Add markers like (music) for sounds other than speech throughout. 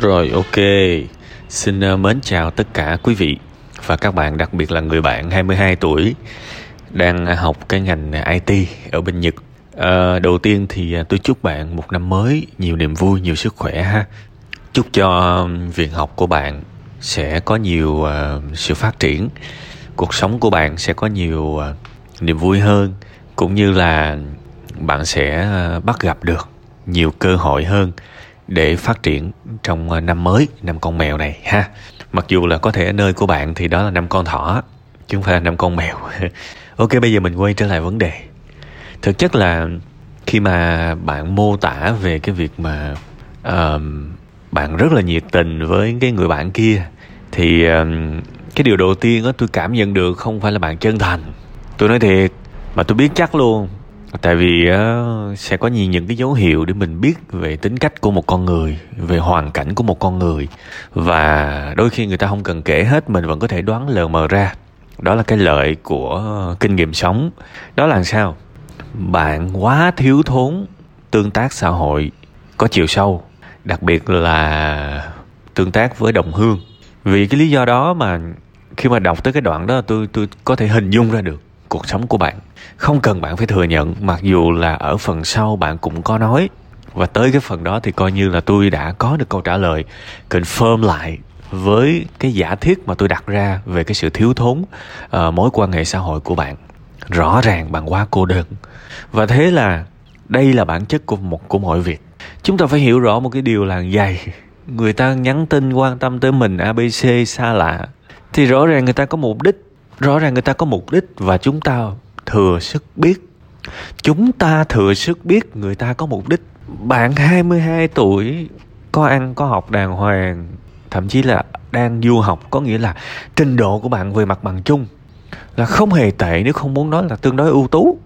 Rồi ok, xin uh, mến chào tất cả quý vị và các bạn đặc biệt là người bạn 22 tuổi đang à, học cái ngành à, IT ở bên Nhật. À, đầu tiên thì à, tôi chúc bạn một năm mới nhiều niềm vui, nhiều sức khỏe ha. Chúc cho việc học của bạn sẽ có nhiều uh, sự phát triển, cuộc sống của bạn sẽ có nhiều uh, niềm vui hơn, cũng như là bạn sẽ uh, bắt gặp được nhiều cơ hội hơn để phát triển trong ờ, năm mới năm con mèo này ha. Mặc dù là có thể ở nơi của bạn thì đó là năm con thỏ chứ không phải là năm con mèo. (laughs) Ok bây giờ mình quay trở lại vấn đề. Thực chất là khi mà bạn mô tả về cái việc mà uh, bạn rất là nhiệt tình với cái người bạn kia thì uh, cái điều đầu tiên đó tôi cảm nhận được không phải là bạn chân thành. Tôi nói thiệt mà tôi biết chắc luôn tại vì uh, sẽ có nhiều những cái dấu hiệu để mình biết về tính cách của một con người về hoàn cảnh của một con người. Và đôi khi người ta không cần kể hết mình vẫn có thể đoán lờ mờ ra. Đó là cái lợi của kinh nghiệm sống. Đó là sao? Bạn quá thiếu thốn tương tác xã hội có chiều sâu đặc biệt là tương tác với đồng hương. Vì cái lý do đó mà khi mà đọc tới cái đoạn đó tôi tôi có thể hình dung ra được cuộc sống của bạn. Không cần bạn phải thừa nhận mặc dù là ở phần sau bạn cũng có nói. Và tới cái phần đó thì coi như là tôi đã có được câu trả lời confirm lại với cái giả thiết mà tôi đặt ra về cái sự thiếu thốn uh, mối quan hệ xã hội của bạn. Rõ ràng bạn quá cô đơn. Và thế là đây là bản chất của một của mọi việc. Chúng ta phải hiểu rõ một cái điều là dày. Người ta nhắn tin quan tâm tới mình abc xa lạ. Thì rõ ràng người ta có mục đích rõ ràng người ta có mục đích và chúng ta thừa sức biết. Chúng ta thừa sức biết người ta có mục đích. Bạn 22 tuổi, có ăn, có học đàng hoàng, thậm chí là đang du học, có nghĩa là trình độ của bạn về mặt bằng chung là không hề tệ nếu không muốn nói là tương đối ưu tú.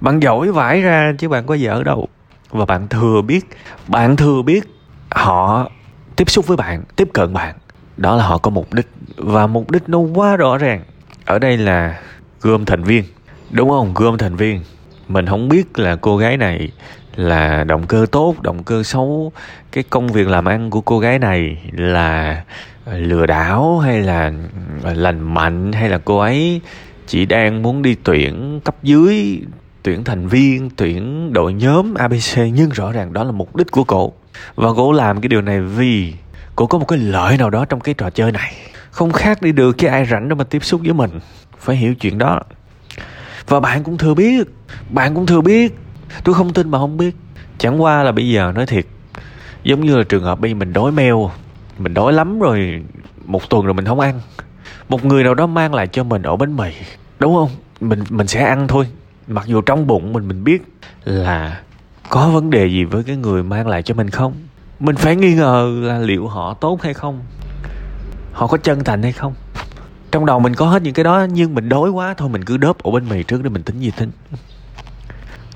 Bạn giỏi vãi ra chứ bạn có dở đâu. Và bạn thừa biết, bạn thừa biết họ tiếp xúc với bạn, tiếp cận bạn. Đó là họ có mục đích. Và mục đích nó quá rõ ràng ở đây là gom thành viên. Đúng không? Gom thành viên. Mình không biết là cô gái này là động cơ tốt, động cơ xấu. Cái công việc làm ăn của cô gái này là lừa đảo hay là lành mạnh hay là cô ấy chỉ đang muốn đi tuyển cấp dưới, tuyển thành viên, tuyển đội nhóm abc nhưng rõ ràng đó là mục đích của cô. Và cô làm cái điều này vì cô có một cái lợi nào đó trong cái trò chơi này không khác đi được cái ai rảnh đâu mà tiếp xúc với mình. Phải hiểu chuyện đó. Và bạn cũng thừa biết, bạn cũng thừa biết. Tôi không tin mà không biết. Chẳng qua là bây giờ, nói thiệt, giống như là trường hợp bây mình đói meo, mình đói lắm rồi, một tuần rồi mình không ăn. Một người nào đó mang lại cho mình ổ bánh mì, đúng không? Mình mình sẽ ăn thôi. Mặc dù trong bụng mình mình biết là có vấn đề gì với cái người mang lại cho mình không? Mình phải nghi ngờ là liệu họ tốt hay không? Họ có chân thành hay không? Trong đầu mình có hết những cái đó, nhưng mình đói quá, thôi mình cứ đớp ổ bánh mì trước để mình tính gì tính.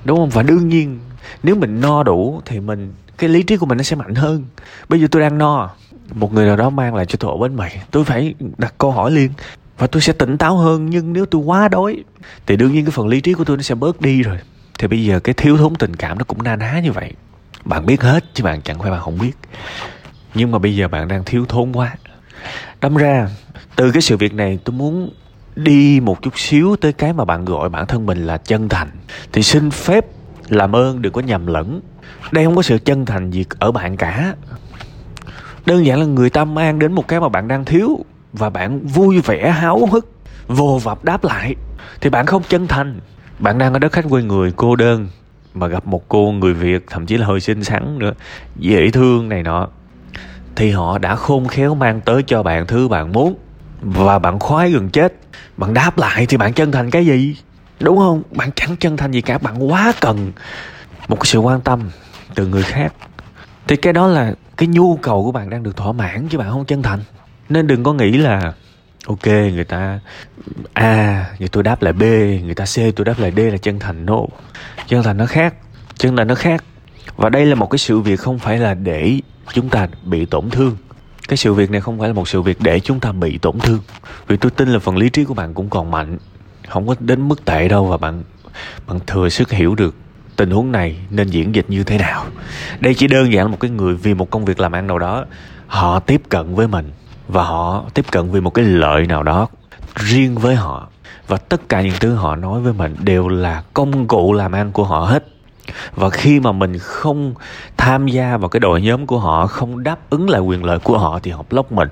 Đúng không? Và đương nhiên, nếu mình no đủ thì mình, cái lý trí của mình nó sẽ mạnh hơn. Bây giờ tôi đang no, một người nào đó mang lại cho tôi ổ bánh mì, tôi phải đặt câu hỏi liền và tôi sẽ tỉnh táo hơn. Nhưng nếu tôi quá đói thì đương nhiên cái phần lý trí của tôi nó sẽ bớt đi rồi. Thì bây giờ cái thiếu thốn tình cảm nó cũng na ná như vậy. Bạn biết hết chứ bạn chẳng phải bạn không biết. Nhưng mà bây giờ bạn đang thiếu thốn quá đâm ra, từ cái sự việc này tôi muốn đi một chút xíu tới cái mà bạn gọi bản thân mình là chân thành. Thì xin phép làm ơn đừng có nhầm lẫn. Đây không có sự chân thành gì ở bạn cả. Đơn giản là người ta mang đến một cái mà bạn đang thiếu và bạn vui vẻ, háo hức vô vập đáp lại. Thì bạn không chân thành. Bạn đang ở đất khách quê người cô đơn mà gặp một cô người việt, thậm chí là hơi xinh xắn nữa, dễ thương này nọ thì họ đã khôn khéo mang tới cho bạn thứ bạn muốn, và bạn khoái gần chết. Bạn đáp lại thì bạn chân thành cái gì? Đúng không? Bạn chẳng chân thành gì cả, bạn quá cần một cái sự quan tâm từ người khác. Thì cái đó là cái nhu cầu của bạn đang được thỏa mãn, chứ bạn không chân thành. Nên đừng có nghĩ là, ok, người ta a, người tôi đáp lại b, người ta c, tôi đáp lại d là chân thành. No. Chân thành nó khác. Chân thành nó khác. Và đây là một cái sự việc không phải là để chúng ta bị tổn thương. Cái sự việc này không phải là một sự việc để chúng ta bị tổn thương. Vì tôi tin là phần lý trí của bạn cũng còn mạnh, không có đến mức tệ đâu và bạn bạn thừa sức hiểu được tình huống này nên diễn dịch như thế nào. Đây chỉ đơn giản là một cái người vì một công việc làm ăn nào đó, họ tiếp cận với mình và họ tiếp cận vì một cái lợi nào đó riêng với họ. Và tất cả những thứ họ nói với mình đều là công cụ làm ăn của họ hết và khi mà mình không tham gia vào cái đội nhóm của họ, không đáp ứng lại quyền lợi của họ, thì họ block mình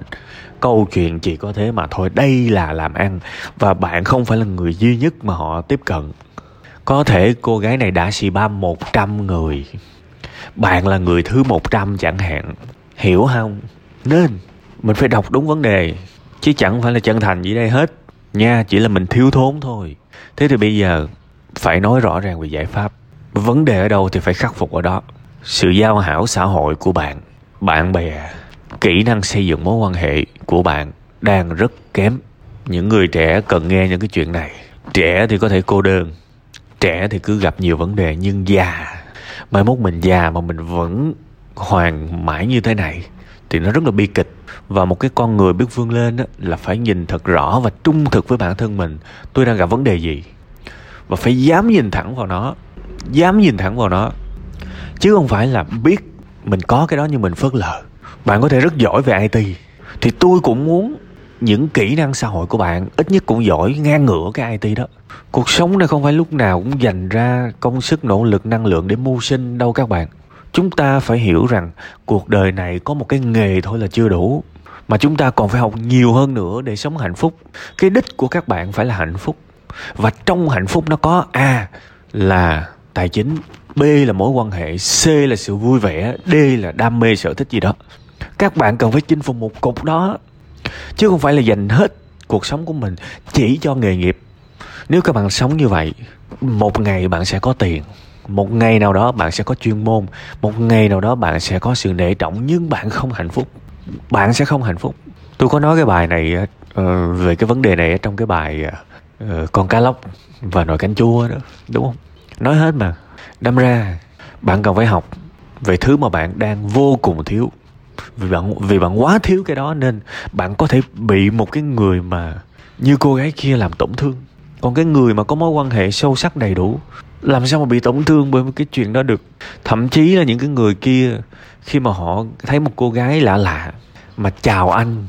câu chuyện chỉ có thế mà thôi. Đây là làm ăn, và bạn không phải là người duy nhất mà họ tiếp cận. Có thể cô gái này đã xì ba 100 người. Bạn là người thứ 100 chẳng hạn. Hiểu không? Nên, mình phải đọc đúng vấn đề. Chứ chẳng phải là chân thành gì đây hết. Nha, chỉ là mình thiếu thốn thôi. Thế thì bây giờ phải nói rõ ràng về giải pháp vấn đề ở đâu thì phải khắc phục ở đó. Sự giao hảo xã hội của bạn bạn bè kỹ năng xây dựng mối quan hệ của bạn đang rất kém. Những người trẻ cần nghe những cái chuyện này. Trẻ thì có thể cô đơn trẻ thì cứ gặp nhiều vấn đề nhưng già mai mốt mình già mà mình vẫn hoàn mãi như thế này thì nó rất là bi kịch. Và một cái con người biết vươn lên đó, là phải nhìn thật rõ và trung thực với bản thân mình. Tôi đang gặp vấn đề gì? Và phải dám nhìn thẳng vào nó dám nhìn thẳng vào nó. Chứ không phải là biết mình có cái đó nhưng mình phớt lờ. Bạn có thể rất giỏi về it thì tôi cũng muốn những kỹ năng xã hội của bạn ít nhất cũng giỏi ngang ngửa cái it đó. Cuộc sống này không phải lúc nào cũng dành ra công sức, nỗ lực, năng lượng để mưu sinh đâu các bạn. Chúng ta phải hiểu rằng cuộc đời này có một cái nghề thôi là chưa đủ. Mà chúng ta còn phải học nhiều hơn nữa để sống hạnh phúc. Cái đích của các bạn phải là hạnh phúc. Và trong hạnh phúc nó có a là tài chính, b là mối quan hệ, c là sự vui vẻ, d là đam mê, sở thích gì đó. Các bạn cần phải chinh phục một cục đó, chứ không phải là dành hết cuộc sống của mình chỉ cho nghề nghiệp. Nếu các bạn sống như vậy, một ngày bạn sẽ có tiền, một ngày nào đó bạn sẽ có chuyên môn, một ngày nào đó bạn sẽ có sự nể trọng, nhưng bạn không hạnh phúc. Bạn sẽ không hạnh phúc. Tôi có nói cái bài này ờ, ờ, về cái vấn đề này trong cái bài ờ, con cá lóc và nồi canh chua đó, đúng không? Nói hết mà. Đâm ra, bạn cần phải học về thứ mà bạn đang vô cùng thiếu. Vì bạn vì bạn quá thiếu cái đó nên bạn có thể bị một cái người mà như cô gái kia làm tổn thương. Còn cái người mà có mối quan hệ sâu sắc đầy đủ, làm sao mà bị tổn thương bởi một cái chuyện đó được? Thậm chí là những cái người kia, khi mà họ thấy một cô gái lạ lạ mà chào anh,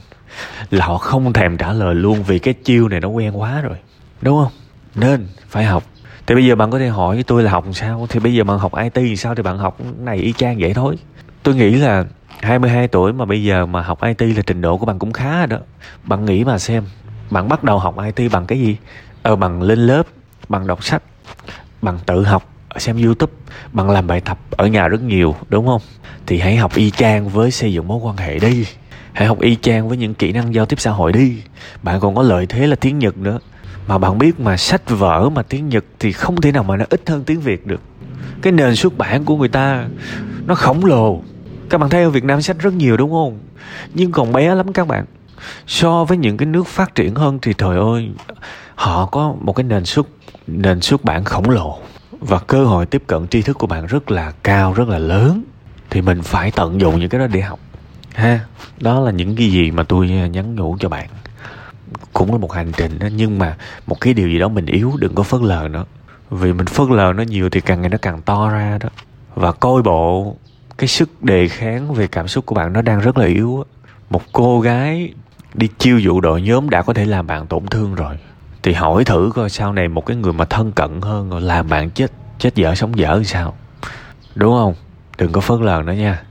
là họ không thèm trả lời luôn vì cái chiêu này nó quen quá rồi. Đúng không? Nên phải học thì bây giờ bạn có thể hỏi với tôi là học sao? Thì bây giờ bạn học IT thì sao? Thì bạn học này y chang vậy thôi. Tôi nghĩ là 22 tuổi mà bây giờ mà học IT là trình độ của bạn cũng khá rồi đó. Bạn nghĩ mà xem, bạn bắt đầu học IT bằng cái gì? Ờ bằng lên lớp, bằng đọc sách, bằng tự học, xem youtube, bằng làm bài tập ở nhà rất nhiều, đúng không? Thì hãy học y chang với xây dựng mối quan hệ đi. Hãy học y chang với những kỹ năng giao tiếp xã hội đi. Bạn còn có lợi thế là tiếng nhật nữa mà bạn biết mà, sách vở mà tiếng nhật thì không thể nào mà nó ít hơn tiếng việt được. Cái nền xuất bản của người ta, nó khổng lồ. Các bạn thấy ở việt nam sách rất nhiều, đúng không? Nhưng còn bé lắm các bạn. So với những cái nước phát triển hơn thì trời ơi, họ có một cái nền xuất nền xuất bản khổng lồ. Và cơ hội tiếp cận tri thức của bạn rất là cao, rất là lớn. Thì mình phải tận dụng những cái đó để học. Ha, đó là những cái gì mà tôi nhắn nhủ cho bạn cũng là một hành trình đó, nhưng mà một cái điều gì đó mình yếu, đừng có phớt lờ nó. Vì mình phớt lờ nó nhiều thì càng ngày nó càng to ra đó. Và coi bộ cái sức đề kháng về cảm xúc của bạn nó đang rất là yếu một cô gái đi chiêu dụ đội nhóm đã có thể làm bạn tổn thương rồi, thì hỏi thử coi sau này một cái người mà thân cận hơn rồi làm bạn chết chết dở, sống dở thì sao. Đúng không? Đừng có phớt lờ nữa nha.